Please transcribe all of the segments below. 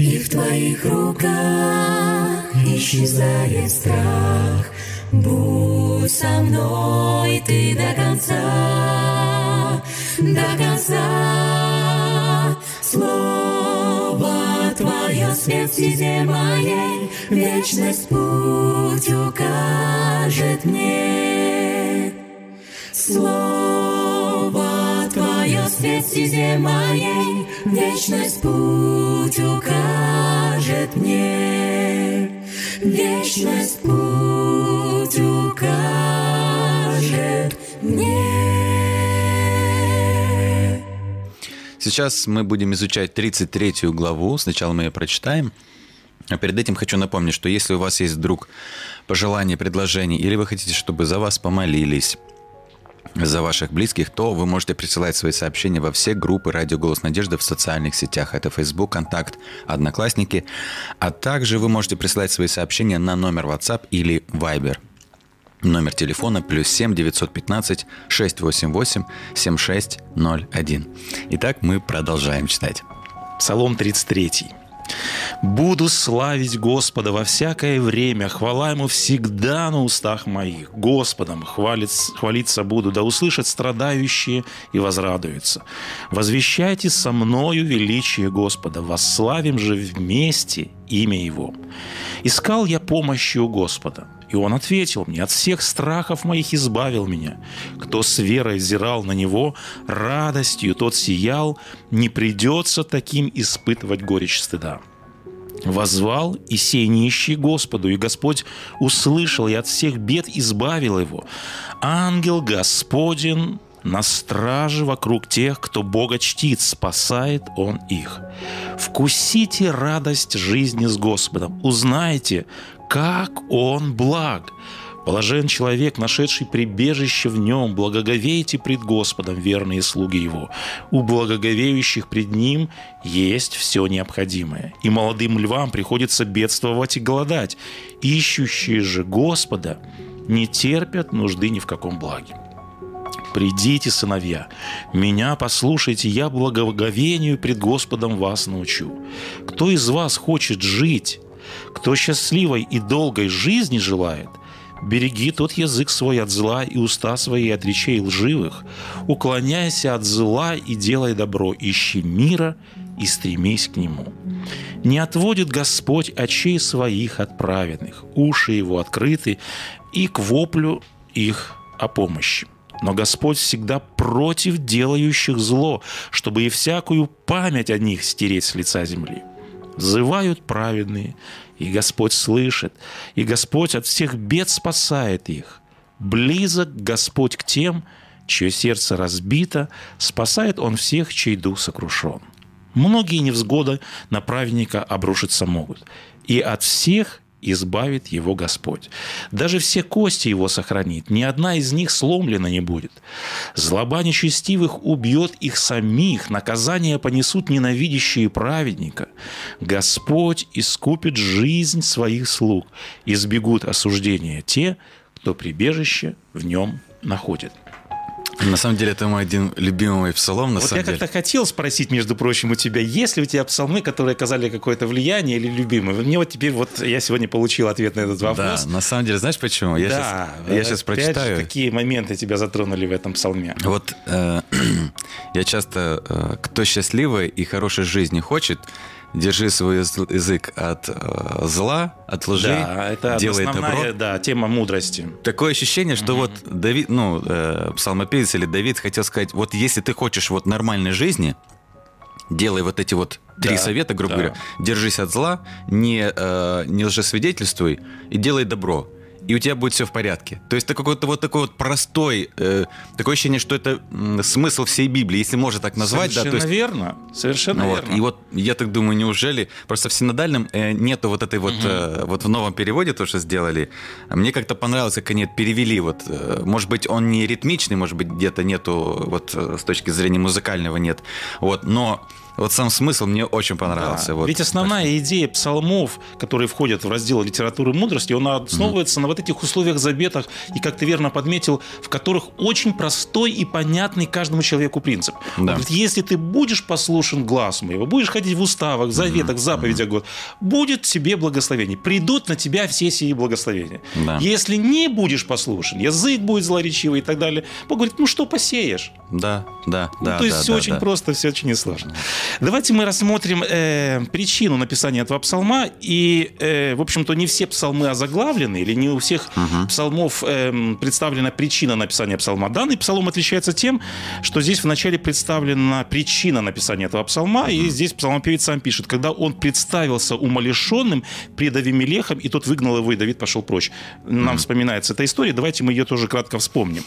И в Твоих руках исчезает страх. Будь со мной Ты до конца, до конца. Слово Твое свет в моей, Вечность путь укажет мне. Слово стезе моей, Вечность путь укажет мне. Вечность путь укажет мне. Сейчас мы будем изучать 33 главу. Сначала мы ее прочитаем. А перед этим хочу напомнить, что если у вас есть вдруг пожелания, предложения, или вы хотите, чтобы за вас помолились, за ваших близких, то вы можете присылать свои сообщения во все группы «Радио Голос Надежды» в социальных сетях. Это Facebook, Контакт, Одноклассники. А также вы можете присылать свои сообщения на номер WhatsApp или Viber. Номер телефона плюс 7 915 688 7601. Итак, мы продолжаем читать. Псалом 33. «Буду славить Господа во всякое время, хвала Ему всегда на устах моих. Господом хвалиться, хвалиться буду, да услышат страдающие и возрадуются. Возвещайте со мною величие Господа, восславим же вместе имя Его. Искал я помощи у Господа, и Он ответил мне, от всех страхов моих избавил меня. Кто с верой взирал на Него, радостью тот сиял, не придется таким испытывать горечь стыда. Возвал и сей нищий Господу, и Господь услышал и от всех бед избавил его. Ангел Господен на страже вокруг тех, кто Бога чтит, спасает Он их. Вкусите радость жизни с Господом, узнайте, как Он благ. Блажен человек, нашедший прибежище в нем, благоговейте пред Господом, верные слуги Его. У благоговеющих пред Ним есть все необходимое. И молодым львам приходится бедствовать и голодать. Ищущие же Господа не терпят нужды ни в каком благе. Придите, сыновья, меня послушайте, я благоговению пред Господом вас научу. Кто из вас хочет жить, кто счастливой и долгой жизни желает, Береги тот язык свой от зла и уста свои от речей лживых. Уклоняйся от зла и делай добро. Ищи мира и стремись к нему. Не отводит Господь очей своих от праведных. Уши его открыты и к воплю их о помощи. Но Господь всегда против делающих зло, чтобы и всякую память о них стереть с лица земли. Взывают праведные, и Господь слышит, и Господь от всех бед спасает их. Близок Господь к тем, чье сердце разбито, спасает Он всех, чей дух сокрушен. Многие невзгоды на праведника обрушиться могут, и от всех избавит его Господь. Даже все кости его сохранит, ни одна из них сломлена не будет. Злоба нечестивых убьет их самих, наказание понесут ненавидящие праведника. Господь искупит жизнь своих слуг, избегут осуждения те, кто прибежище в нем находит. На самом деле, это мой один любимый псалом, на Вот самом я деле. как-то хотел спросить, между прочим, у тебя, есть ли у тебя псалмы, которые оказали какое-то влияние или любимые? Мне вот теперь вот я сегодня получил ответ на этот Да, вопрос. на самом деле, знаешь почему? Я да, сейчас, я сейчас опять же, прочитаю. какие моменты тебя затронули в этом псалме? Вот э, я часто, э, кто счастливой и хорошей жизни хочет, держи свой яз- язык от э, зла, от лжи, Да, это делай основная добро. да, тема мудрости. Такое ощущение, что вот Давид, ну, э, псалмопевец или Давид хотел сказать, вот если ты хочешь вот нормальной жизни, делай вот эти вот три Да, совета, грубо да. говоря. Держись от зла, не, э, не лжесвидетельствуй и делай добро. И у тебя будет все в порядке. То есть это какой-то вот такой вот простой, э, такое ощущение, что это смысл всей Библии, если можно так назвать, да, Совершенно то есть верно. Совершенно вот, верно. и вот я так думаю, неужели просто в синодальном э, нету вот этой вот, э, вот в новом переводе то, что сделали. Мне как-то понравилось, как они это перевели. Вот, э, может быть, он не ритмичный, может быть, где-то нету, вот э, с точки зрения музыкального нет. Вот, но вот сам смысл мне очень понравился. Да. вот. Ведь основная идея псалмов, которые входят в раздел литературы мудрости, она основывается на вот этих условиях заветах, и, как ты верно подметил, в которых очень простой и понятный каждому человеку принцип. Да. говорит, если ты будешь послушен глаз моего, будешь ходить в уставах, заветах, заповедях, год, будет тебе благословение. Придут на тебя все сии благословения. Да. Если не будешь послушен, язык будет злоречивый и так далее, Бог говорит, ну что посеешь? Да, да, Ну, да. то есть да, все да, очень да. просто, все очень несложно. Давайте мы рассмотрим э, причину написания этого псалма. И, э, в общем-то, не все псалмы озаглавлены, или не у всех псалмов эм, представлена причина написания псалма. Данный псалом отличается тем, что здесь вначале представлена причина написания этого псалма, и здесь псалмопевец сам пишет, когда он представился умалишенным пред Авимелехом, и тот выгнал его, и Давид пошел прочь. Нам вспоминается эта история, давайте мы ее тоже кратко вспомним.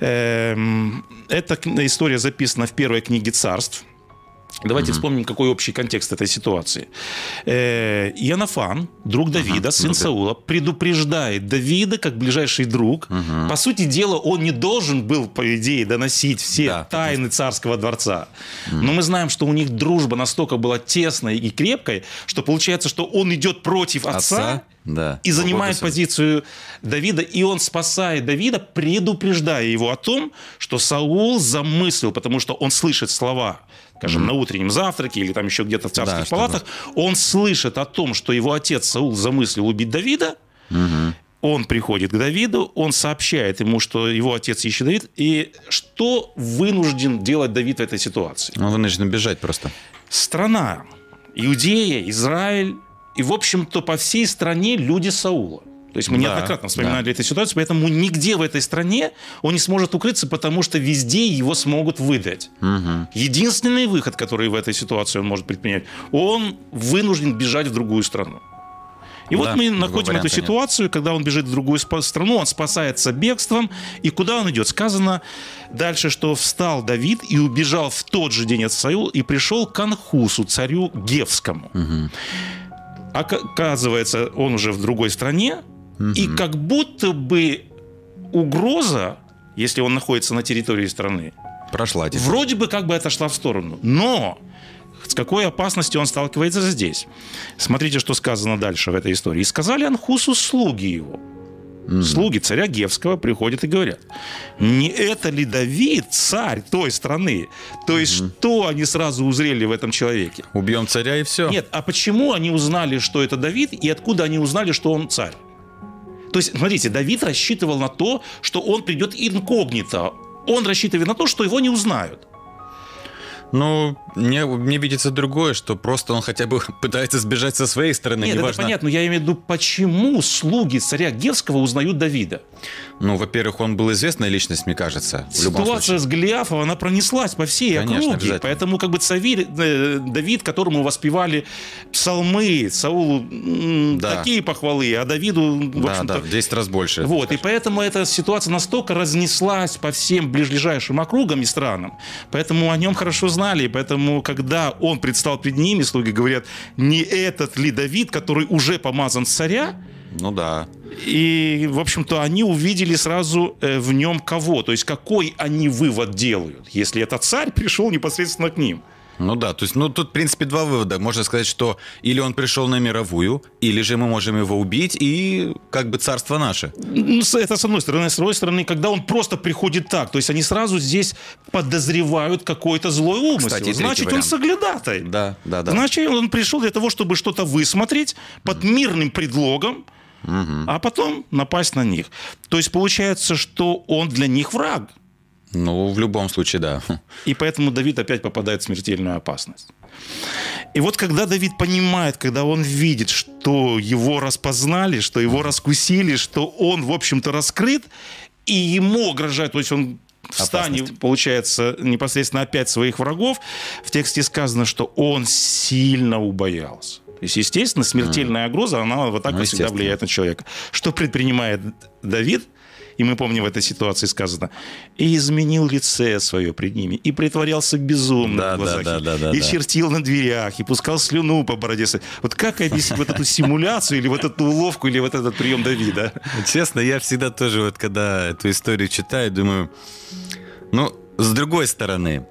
Эм, Эта история записана в первой книге царств. Давайте вспомним, какой общий контекст этой ситуации. Э, Иоаннафан, друг Давида, сын друг. Саула, предупреждает Давида как ближайший друг. По сути дела, он не должен был, по идее, доносить все Да. тайны царского дворца. Но мы знаем, что у них дружба настолько была тесной и крепкой, что получается, что он идет против отца, Отца, да. и занимает Свобода позицию Давида, и он спасает Давида, предупреждая его о том, что Саул замыслил, потому что он слышит слова, скажем, на утреннем завтраке или там еще где-то в царских Да, чтобы- палатах, он слышит о том, что его отец Саул замыслил убить Давида, он приходит к Давиду, он сообщает ему, что его отец ищет Давид, и что вынужден делать Давид в этой ситуации? Он вынужден бежать просто. страна, Иудея, Израиль, и, в общем-то, по всей стране люди Саула. То есть мы Да, неоднократно вспоминали да. эту ситуацию, поэтому нигде в этой стране он не сможет укрыться, потому что везде его смогут выдать. Единственный выход, который в этой ситуации он может предпринять, он вынужден бежать в другую страну. И вот Да, мы другого находим эту варианта нет. ситуацию, когда он бежит в другую страну, он спасается бегством. И куда он идет? Сказано дальше, что встал Давид и убежал в тот же день от Саула и пришел к Анхусу, царю Гевскому. Ока- Оказывается, он уже в другой стране, и как будто бы угроза, если он находится на территории страны, Прошла вроде бы как бы отошла в сторону. Но с какой опасностью он сталкивается здесь? Смотрите, что сказано дальше в этой истории. «И сказали Анхусу слуги его». Слуги царя Гевского приходят и говорят, не это ли Давид, царь той страны? То есть, что они сразу узрели в этом человеке? Убьем царя и все. Нет, а почему они узнали, что это Давид, и откуда они узнали, что он царь? То есть, смотрите, Давид рассчитывал на то, что он придет инкогнито. Он рассчитывает на то, что его не узнают. Ну, мне, мне видится другое, что просто он хотя бы пытается сбежать со своей стороны. Нет, это неважно. понятно, но я имею в виду, почему слуги царя Гевского узнают Давида. Ну, во-первых, он был известная личность, мне кажется. Ситуация с Голиафом, она пронеслась по всей Конечно, округе. Поэтому как бы Цавиль, э, Давид, которому воспевали псалмы, Саулу Да. такие похвалы, а Давиду, в Да, да, в 10 раз больше. Вот, и поэтому эта ситуация настолько разнеслась по всем ближайшим округам и странам. Поэтому о нем хорошо знали. И поэтому, когда он предстал перед ними, слуги говорят, не этот ли Давид, который уже помазан царя? Ну да. И, в общем-то, они увидели сразу э, в нем кого. То есть, какой они вывод делают, если этот царь пришел непосредственно к ним. Ну да, то есть, ну тут, в принципе, два вывода. Можно сказать, что или он пришел на мировую, или же мы можем его убить, и как бы царство наше. Ну, Это с одной стороны. С другой стороны, когда он просто приходит так, то есть они сразу здесь подозревают какой-то злой умысел. Кстати, Значит, он вариант. соглядатай. Да, да, да. Значит, он пришел для того, чтобы что-то высмотреть под мирным предлогом, а потом напасть на них. То есть получается, что он для них враг. Ну, в любом случае, да. И поэтому Давид опять попадает в смертельную опасность. И вот когда Давид понимает, когда он видит, что его распознали, что его раскусили, что он, в общем-то, раскрыт, и ему угрожает, то есть он в стане, Опасность. получается, непосредственно опять своих врагов, в тексте сказано, что он сильно убоялся. То есть, естественно, смертельная угроза, она вот так Ну, всегда влияет на человека. Что предпринимает Давид? И мы помним в этой ситуации сказано, и изменил лице свое пред ними, и притворялся безумным Да, в глазах да, да, да, и да. чертил на дверях, и пускал слюну по бороде. Вот как объяснить вот эту симуляцию, или вот эту уловку, или вот этот прием Давида? Честно, я всегда тоже, вот когда эту историю читаю, думаю, ну, с другой стороны,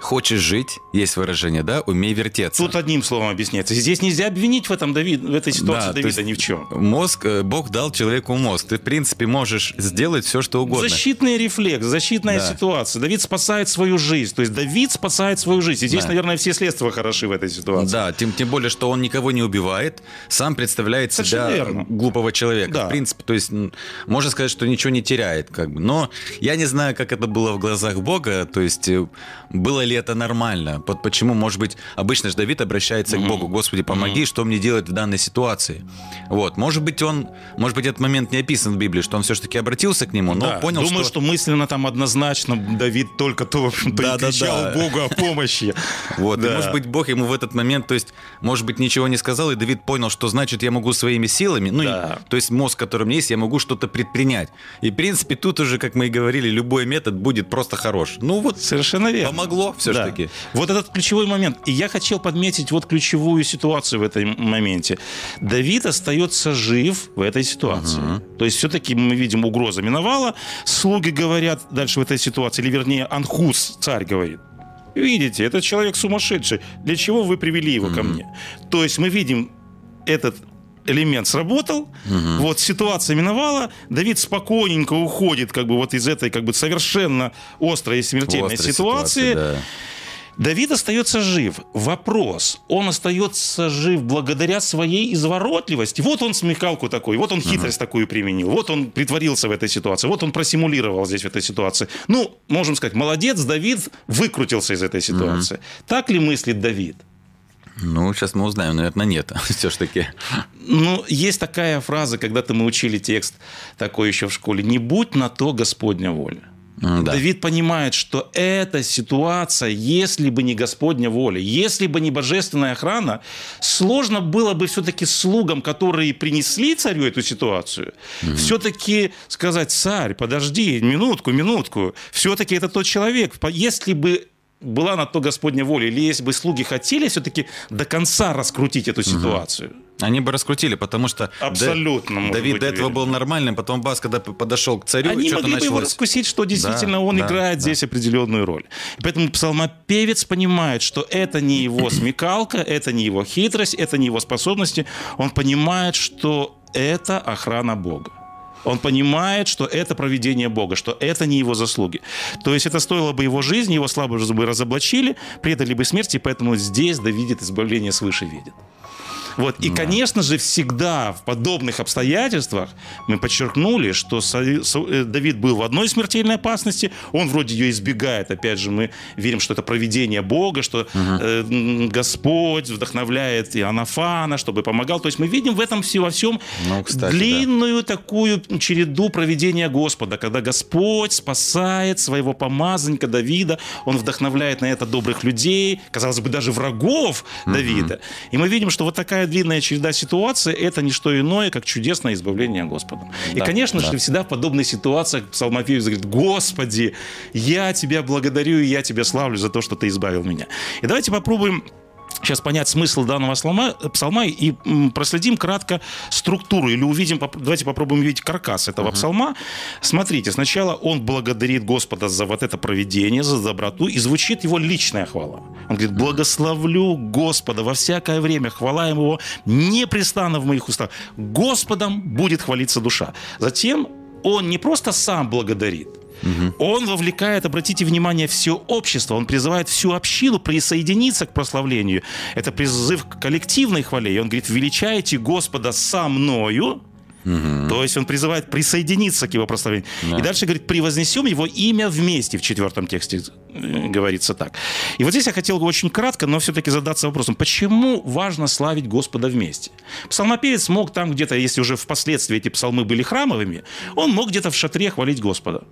хочешь жить, есть выражение, да, умей вертеться. Тут одним словом объясняется. Здесь нельзя обвинить в этом Давид, в этой ситуации Да, Давида ни в чем. Мозг, э, Бог дал человеку мозг. Ты, в принципе, можешь сделать все, что угодно. Защитный рефлекс, защитная Да. ситуация. Давид спасает свою жизнь. То есть Давид спасает свою жизнь. И здесь, Да. наверное, все следствия хороши в этой ситуации. Да, тем, тем более, что он никого не убивает, сам представляет Совершенно себя верно. глупого человека. Да. В принципе, то есть можно сказать, что ничего не теряет, как бы. Но я не знаю, как это было в глазах Бога, то есть э, было ли это нормально. Вот почему, может быть, обычно же Давид обращается к Богу, Господи, помоги, что мне делать в данной ситуации. Вот, может быть, он, может быть, этот момент не описан в Библии, что он все-таки обратился к нему, но Да, понял, Думаю, что... мысленно там однозначно Давид только то, в общем-то, и кричал Богу о помощи. Вот, и Да. может быть, Бог ему в этот момент, то есть, может быть, ничего не сказал, и Давид понял, что значит, я могу своими силами, ну, и- Да. то есть мозг, который у меня есть, я могу что-то предпринять. И, в принципе, тут уже, как мы и говорили, любой метод будет просто хорош. Ну, вот Совершенно верно. помогло все Да. ж таки. Вот этот ключевой момент. И я хотел подметить вот ключевую ситуацию в этом моменте. Давид остается жив в этой ситуации. То есть все-таки мы видим, угроза миновала. Слуги говорят дальше в этой ситуации, или вернее Анхус, царь говорит. Видите, этот человек сумасшедший. Для чего вы привели его ко мне? То есть мы видим этот элемент сработал, вот ситуация миновала, Давид спокойненько уходит как бы вот из этой как бы совершенно острой и смертельной Острая ситуации. ситуация, да. Давид остается жив. Вопрос, он остается жив благодаря своей изворотливости. Вот он смекалку такой, вот он хитрость такую применил, вот он притворился в этой ситуации, вот он просимулировал здесь в этой ситуации. Ну, можем сказать, молодец, Давид выкрутился из этой ситуации. Так ли мыслит Давид? Ну, сейчас мы узнаем, наверное, нет. Все ж таки. Ну, есть такая фраза, когда-то мы учили текст такой еще в школе. «Не будь на то Господня воля». Да. Давид понимает, что эта ситуация, если бы не Господня воля, если бы не божественная охрана, сложно было бы все-таки слугам, которые принесли царю эту ситуацию, все-таки сказать, царь, подожди, минутку, минутку, все-таки это тот человек. Если бы была на то Господня воля, или если бы слуги хотели все-таки до конца раскрутить эту ситуацию, Они бы раскрутили, потому что Да- Абсолютно, может Давид быть, до этого уверен. был нормальным, потом бас, когда подошел к царю, Они могли бы его началось. раскусить, что действительно Да, он да, играет да. здесь определенную роль. И поэтому псалмопевец понимает, что это не его смекалка, это не его хитрость, это не его способности. Он понимает, что это охрана Бога. Он понимает, что это проведение Бога, что это не его заслуги. То есть это стоило бы его жизни, его слабо бы разоблачили, предали бы смерти, поэтому здесь да видит избавление свыше видит. Вот. И, конечно же, всегда в подобных обстоятельствах мы подчеркнули, что э, Давид был в одной смертельной опасности, он вроде ее избегает. Опять же, мы верим, что это проведение Бога, что м, Господь вдохновляет Иоаннафана, чтобы помогал. То есть мы видим в этом все, во всем Ну, кстати, да. длинную такую череду проведения Господа, когда Господь спасает своего помазанника Давида, он вдохновляет на это добрых людей, казалось бы, даже врагов Давида. И мы видим, что вот такая длинная череда ситуаций – это не что иное, как чудесное избавление Господом. И, Да, конечно да. же, всегда в подобных ситуациях псалмопевец говорит, «Господи, я Тебя благодарю, и я Тебя славлю за то, что Ты избавил меня». И давайте попробуем сейчас понять смысл данного псалма, псалма и проследим кратко структуру или увидим, давайте попробуем увидеть каркас этого псалма. Смотрите, сначала он благодарит Господа за вот это проведение, за доброту, и звучит его личная хвала. Он говорит, благословлю Господа во всякое время, хвала его непрестанно в моих устах. Господом будет хвалиться душа. Затем он не просто сам благодарит, он вовлекает, обратите внимание, все общество. Он призывает всю общину присоединиться к прославлению. Это призыв к коллективной хвале. И он говорит, величайте Господа со мною. То есть он призывает присоединиться к его прославлению. И дальше говорит, превознесем его имя вместе. В четвертом тексте э, говорится так. И вот здесь я хотел бы очень кратко, но все-таки задаться вопросом, почему важно славить Господа вместе? Псалмопевец мог там где-то, если уже впоследствии эти псалмы были храмовыми, он мог где-то в шатре хвалить Господа.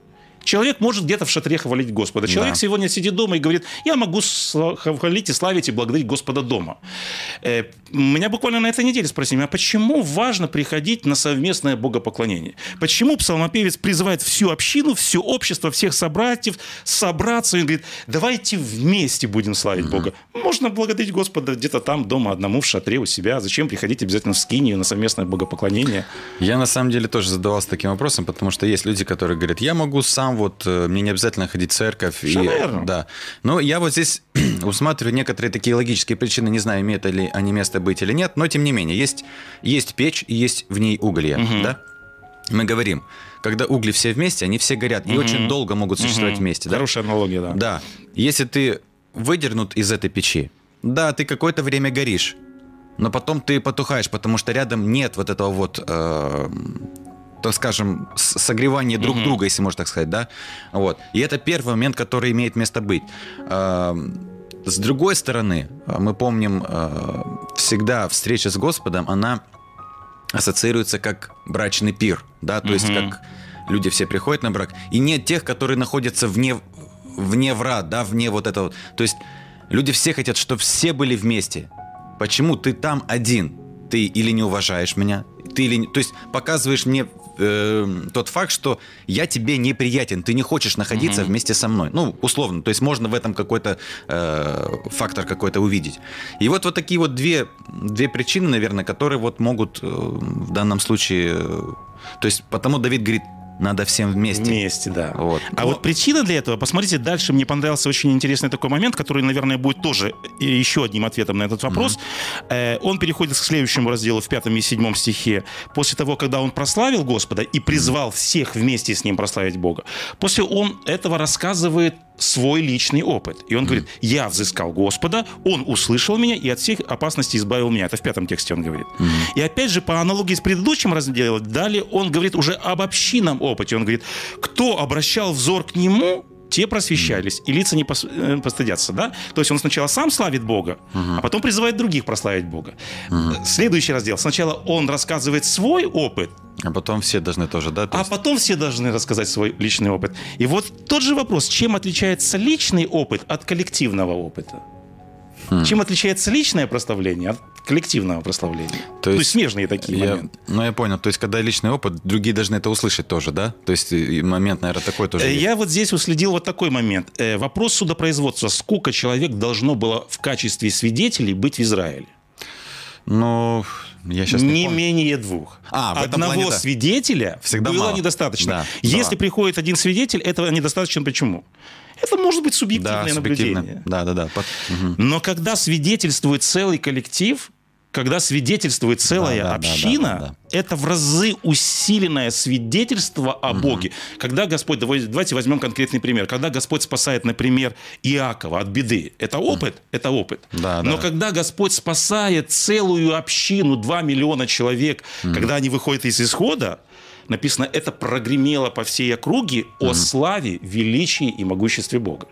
Человек может где-то в шатре хвалить Господа. Человек Да. сегодня сидит дома и говорит, я могу хвалить и славить и благодарить Господа дома. Э, Меня буквально на этой неделе спросили, а почему важно приходить на совместное богопоклонение? Почему псалмопевец призывает всю общину, все общество, всех собратьев собраться и говорит, давайте вместе будем славить Бога. Можно благодарить Господа где-то там дома одному в шатре у себя. Зачем приходить обязательно в скинию на совместное богопоклонение? Я на самом деле тоже задавался таким вопросом, потому что есть люди, которые говорят, я могу сам, вот э, мне не обязательно ходить в церковь. Всё и, верно. Да. Но я вот здесь усматриваю некоторые такие логические причины, не знаю, имеют ли они место быть или нет, но тем не менее, есть, есть печь и есть в ней уголья, да? Мы говорим, когда угли все вместе, они все горят и очень долго могут существовать Мгм. вместе, да? Хорошая аналогия, да. Да. Если ты выдернут из этой печи, да, ты какое-то время горишь, но потом ты потухаешь, потому что рядом нет вот этого вот, э, так скажем, с- согревания друг Мгм. друга, если можно так сказать, да. Вот. И это первый момент, который имеет место быть. Э, с другой стороны, э, мы помним, э, всегда встреча с Господом, она ассоциируется как брачный пир, да, то есть Мгм. как люди все приходят на брак, и нет тех, которые находятся вне, вне врат, да, вне вот этого. То есть люди все хотят, чтобы все были вместе. Почему ты там один? Ты или не уважаешь меня, ты или. То есть показываешь мне э, тот факт, что я тебе неприятен, ты не хочешь находиться Мгм. вместе со мной. Ну, условно. То есть можно в этом какой-то э, фактор какой-то увидеть. И вот, вот такие вот две, две причины, наверное, которые вот могут э, в данном случае... э, то есть потому Давид говорит, надо всем вместе. Вместе, да. Вот. А Ну, вот причина для этого, посмотрите, дальше мне понравился очень интересный такой момент, который, наверное, будет тоже еще одним ответом на этот вопрос. Э, Он переходит к следующему разделу в пятом и седьмом стихе. После того, когда он прославил Господа и призвал всех вместе с ним прославить Бога, после он этого рассказывает свой личный опыт. И он говорит, я взыскал Господа, он услышал меня и от всех опасностей избавил меня. Это в пятом тексте он говорит. И опять же, по аналогии с предыдущим разделом, далее он говорит уже об общинном опыте. Он говорит, кто обращал взор к нему, те просвещались, и лица не пос- э, постыдятся, да? То есть он сначала сам славит Бога, а потом призывает других прославить Бога. Следующий раздел. Сначала он рассказывает свой опыт, А потом все должны тоже, да? то а есть- потом все должны рассказать свой личный опыт. И вот тот же вопрос, чем отличается личный опыт от коллективного опыта? Хм. Чем отличается личное прославление от коллективного прославления? То То есть, есть смежные такие Я, моменты. ну, я понял. То есть, когда личный опыт, другие должны это услышать тоже, да? То есть, момент, наверное, такой тоже Э, есть. Я вот здесь уследил вот такой момент. Э, Вопрос судопроизводства. Сколько человек должно было в качестве свидетелей быть в Израиле? Ну, я сейчас не, не помню. менее двух. А, в Одного плане, да. свидетеля Всегда было мало. недостаточно. Да, Если да. приходит один свидетель, этого недостаточно. Почему? Это может быть субъективное Да, наблюдение. Да, да, да. Под- мгм. Но когда свидетельствует целый коллектив, когда свидетельствует целая Да, да, да, община, да, да, это в разы усиленное свидетельство о Боге. Когда Господь, давай- давайте возьмем конкретный пример, когда Господь спасает, например, Иакова от беды, это опыт, это опыт. Да, Но да. когда Господь спасает целую общину, 2 миллиона человек, когда они выходят из исхода, написано, это прогремело по всей округе о славе, величии и могуществе Бога.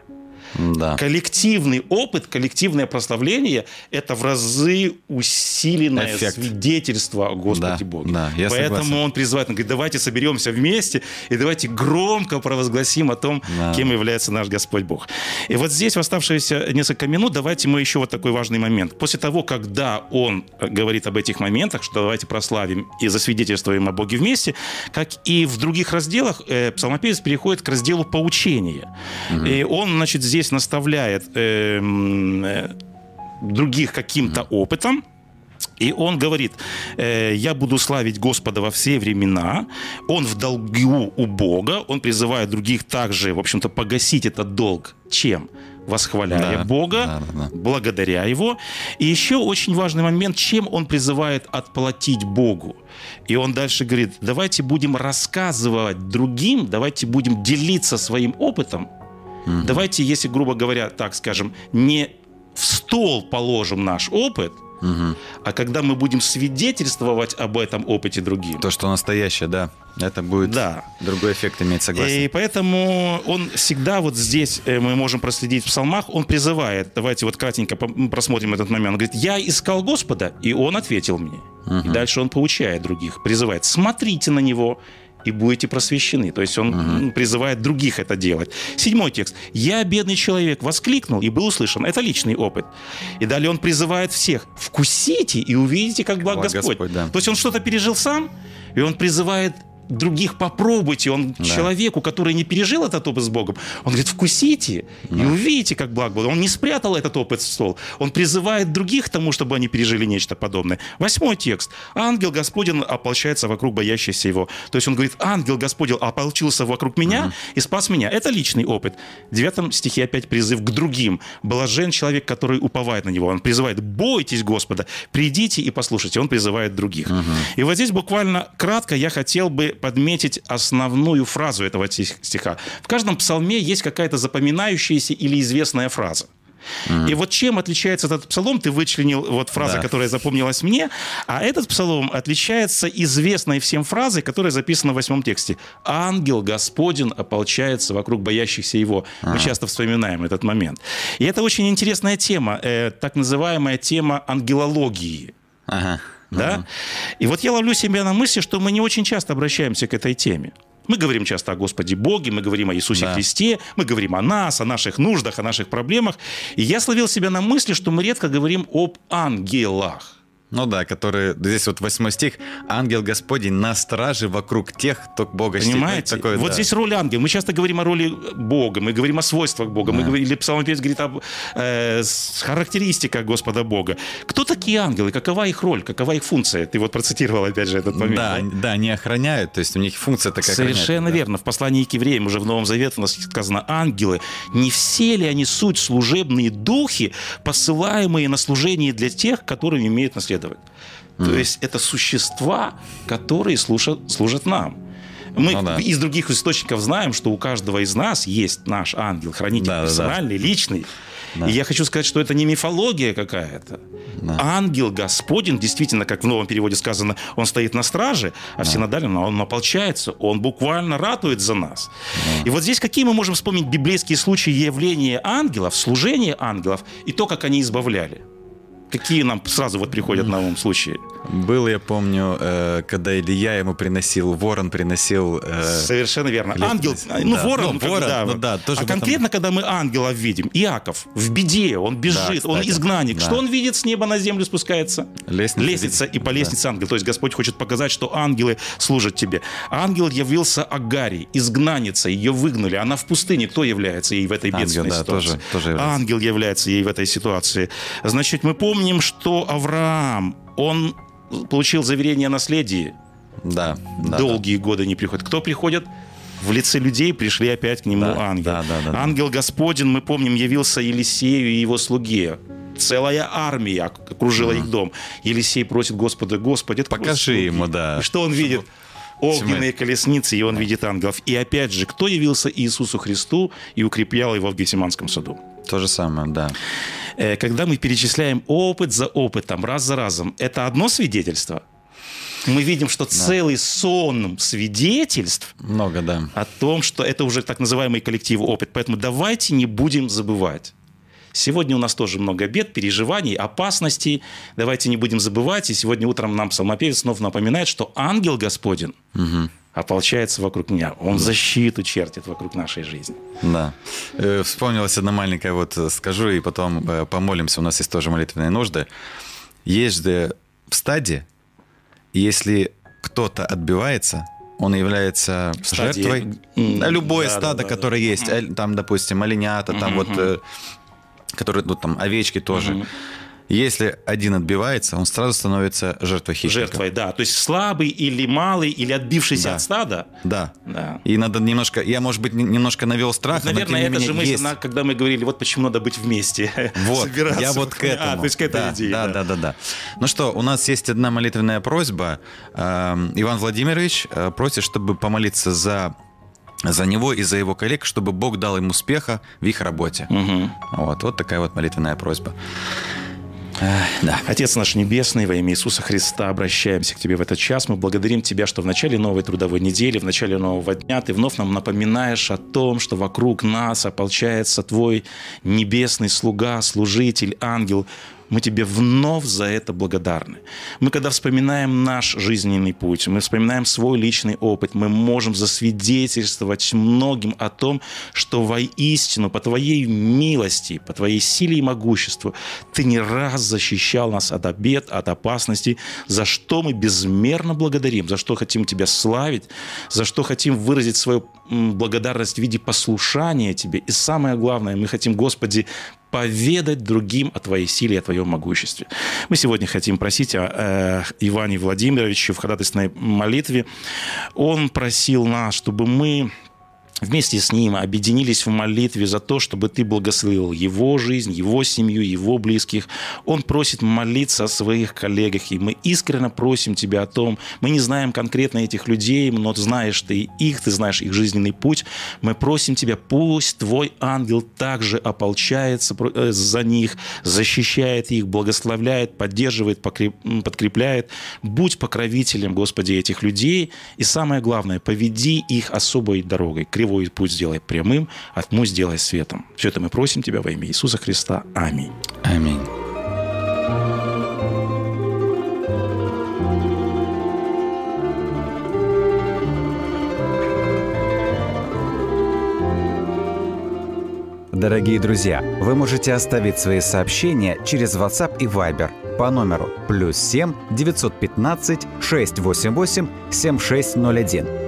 Да. Коллективный опыт, коллективное прославление – это в разы усиленное Эффект. свидетельство о Господе Да, Боге. да, я Поэтому согласен. он призывает, он говорит, давайте соберемся вместе и давайте громко провозгласим о том, Да. кем является наш Господь Бог. И вот здесь в оставшиеся несколько минут давайте мы еще вот такой важный момент. После того, когда он говорит об этих моментах, что давайте прославим и засвидетельствуем о Боге вместе, как и в других разделах, э, псалмопевец переходит к разделу поучения. И он, значит, здесь наставляет э, м, э, других каким-то опытом, и он говорит, э, я буду славить Господа во все времена. Он в долгу у Бога. Он призывает других также, в общем-то, погасить этот долг. Чем? Восхваляя Да, Бога, да, да, да. благодаря Его. И еще очень важный момент, чем он призывает отплатить Богу. И он дальше говорит, давайте будем рассказывать другим, давайте будем делиться своим опытом. Давайте, если, грубо говоря, так скажем, не в стол положим наш опыт, а когда мы будем свидетельствовать об этом опыте другим. То, что настоящее, да. Это будет Да. другой эффект иметь, согласен. И поэтому он всегда вот здесь, э, мы можем проследить в псалмах, он призывает, давайте вот кратенько просмотрим этот момент. Он говорит, я искал Господа, и он ответил мне. И дальше он поучает других, призывает, смотрите на него, и будете просвещены. То есть он м, призывает других это делать. Седьмой текст. «Я, бедный человек, воскликнул и был услышан». Это личный опыт. И далее он призывает всех. «Вкусите и увидите, как благ, Благ Господь». Господь, да. То есть он что-то пережил сам, и он призывает других попробуйте. Он человеку, который не пережил этот опыт с Богом, он говорит, вкусите и увидите, как благ Бог. Он не спрятал этот опыт в стол. Он призывает других к тому, чтобы они пережили нечто подобное. Восьмой текст. Ангел Господень ополчается вокруг боящихся его. То есть он говорит, ангел Господень ополчился вокруг меня и спас меня. Это личный опыт. В девятом стихе опять призыв к другим. Блажен человек, который уповает на него. Он призывает, бойтесь Господа, придите и послушайте. Он призывает других. И вот здесь буквально кратко я хотел бы подметить основную фразу этого стих- стиха. В каждом псалме есть какая-то запоминающаяся или известная фраза. И вот чем отличается этот псалом, ты вычленил вот фраза, Да. которая запомнилась мне, а этот псалом отличается известной всем фразой, которая записана в восьмом тексте. «Ангел Господень ополчается вокруг боящихся его». Мы часто вспоминаем этот момент. И это очень интересная тема, э, так называемая тема ангелологии. Ага. Да? И вот я ловлю себя на мысли, что мы не очень часто обращаемся к этой теме. Мы говорим часто о Господе Боге, мы говорим о Иисусе Да. Христе, мы говорим о нас, о наших нуждах, о наших проблемах. И я словил себя на мысли, что мы редко говорим об ангелах. Ну да, который здесь вот восьмой стих. Ангел Господень на страже вокруг тех, кто Бога чтит». Ну, Понимаете? Такое, вот да. здесь роль ангела. Мы часто говорим о роли Бога, мы говорим о свойствах Бога, мы говорим, или псалмопевец говорит об э, характеристиках Господа Бога. Кто такие ангелы? Какова их роль? Какова их функция? Ты вот процитировал опять же этот момент. Да, да, они охраняют, то есть у них функция такая Совершенно охранять, да. верно. В послании к евреям уже в Новом Завете у нас сказано ангелы. Не все ли они суть служебные духи, посылаемые на служение для тех, которым имеют наследовать? То есть это существа, которые служат, служат нам. Мы Ну да. из других источников знаем, что у каждого из нас есть наш ангел, хранитель Да, да, да. персональный, личный. И я хочу сказать, что это не мифология какая-то. Ангел Господень, действительно, как в новом переводе сказано, он стоит на страже, а в синодальном он ополчается, он буквально ратует за нас. И вот здесь какие мы можем вспомнить библейские случаи явления ангелов, служения ангелов и то, как они избавляли? Какие нам сразу вот приходят на ум случаи? Был, я помню, э, когда Илья ему приносил, ворон приносил... э, Совершенно верно. Ангел, ну, да. ворон, Ну, бы, ворон, да. ну да, тоже а в этом- конкретно, когда мы ангела видим, Иаков в беде, он бежит, Да, он изгнанник. Да. Что он видит с неба на землю спускается? Лестница Лестница, и по лестнице ангел. То есть Господь хочет показать, что ангелы служат тебе. Ангел явился Агаре, изгнанница, ее выгнали. Она в пустыне. Кто является ей в этой Ангел, бедственной да, ситуации? тоже- тоже является. Ангел является ей в этой ситуации. Значит, мы помним, что Авраам, он получил заверение о наследии Да, да, долгие годы не приходят. Кто приходит? В лице людей пришли опять к нему Да, ангел. да, да, да, да. ангел Господень, мы помним, явился Елисею и его слуге. Целая армия окружила их дом. Елисей просит Господа, Господи, Покажи слуги». ему, да. И что он видит? Огненные колесницы, и он видит ангелов. И опять же, кто явился Иисусу Христу и укреплял его в Гефсиманском саду? То же самое, да. Э, Когда мы перечисляем опыт за опытом, раз за разом, это одно свидетельство. Мы видим, что целый сон свидетельств Много, да. о том, что это уже так называемый коллектив опыт. Поэтому давайте не будем забывать. Сегодня у нас тоже много бед, переживаний, опасностей. Давайте не будем забывать. И сегодня утром нам псалмопевец снова напоминает, что ангел Господень ополчается вокруг меня. Он защиту чертит вокруг нашей жизни. Да. Э, Вспомнилась одна маленькая, вот э, скажу, и потом э, помолимся. У нас есть тоже молитвенные нужды. Есть же в стаде, и если кто-то отбивается, он является стадии, жертвой. Да, Любое да, да, стадо, да, которое есть, э, там, допустим, оленята, там вот, которые, ну, там, овечки тоже. Если один отбивается, он сразу становится жертвой хищника. Жертвой, да. То есть слабый или малый, или отбившийся Да. от стада. Да. Да. И надо немножко... Я, может быть, не- немножко навел страх, но, Наверное, не это же менее, мысль, есть. на- когда мы говорили, вот почему надо быть вместе. Вот, я вот к этому. А, то есть к этой да, идее. Да, да, да, да. Ну что, у нас есть одна молитвенная просьба. Эм, Иван Владимирович э, просит, чтобы помолиться за за него и за его коллег, чтобы Бог дал им успеха в их работе. Мгм. Вот, вот такая вот молитвенная просьба. Да. Отец наш Небесный, во имя Иисуса Христа обращаемся к Тебе в этот час. Мы благодарим Тебя, что в начале новой трудовой недели, в начале нового дня Ты вновь нам напоминаешь о том, что вокруг нас ополчается Твой небесный слуга, служитель, ангел. Мы тебе вновь за это благодарны. Мы, когда вспоминаем наш жизненный путь, мы вспоминаем свой личный опыт, мы можем засвидетельствовать многим о том, что воистину по Твоей милости, по Твоей силе и могуществу Ты не раз защищал нас от обед, от опасностей, за что мы безмерно благодарим, за что хотим Тебя славить, за что хотим выразить свою благодарность в виде послушания Тебе. И самое главное, мы хотим, Господи, поведать другим о Твоей силе о Твоем могуществе. Мы сегодня хотим просить о э, Иване Владимировиче в ходатайственной молитве. Он просил нас, чтобы мы вместе с ним объединились в молитве за то, чтобы ты благословил его жизнь, его семью, его близких. Он просит молиться о своих коллегах, и мы искренне просим тебя о том, мы не знаем конкретно этих людей, но знаешь ты их, ты знаешь их жизненный путь. Мы просим тебя, пусть твой ангел также ополчается э, за них, защищает их, благословляет, поддерживает, подкрепляет. Будь покровителем, Господи, этих людей. И самое главное, поведи их особой дорогой. Путь сделай прямым, а тьму сделай светом. Все это мы просим Тебя во имя Иисуса Христа. Аминь. Аминь. Дорогие друзья, вы можете оставить свои сообщения через WhatsApp и Viber по номеру плюс 7 915 688 7601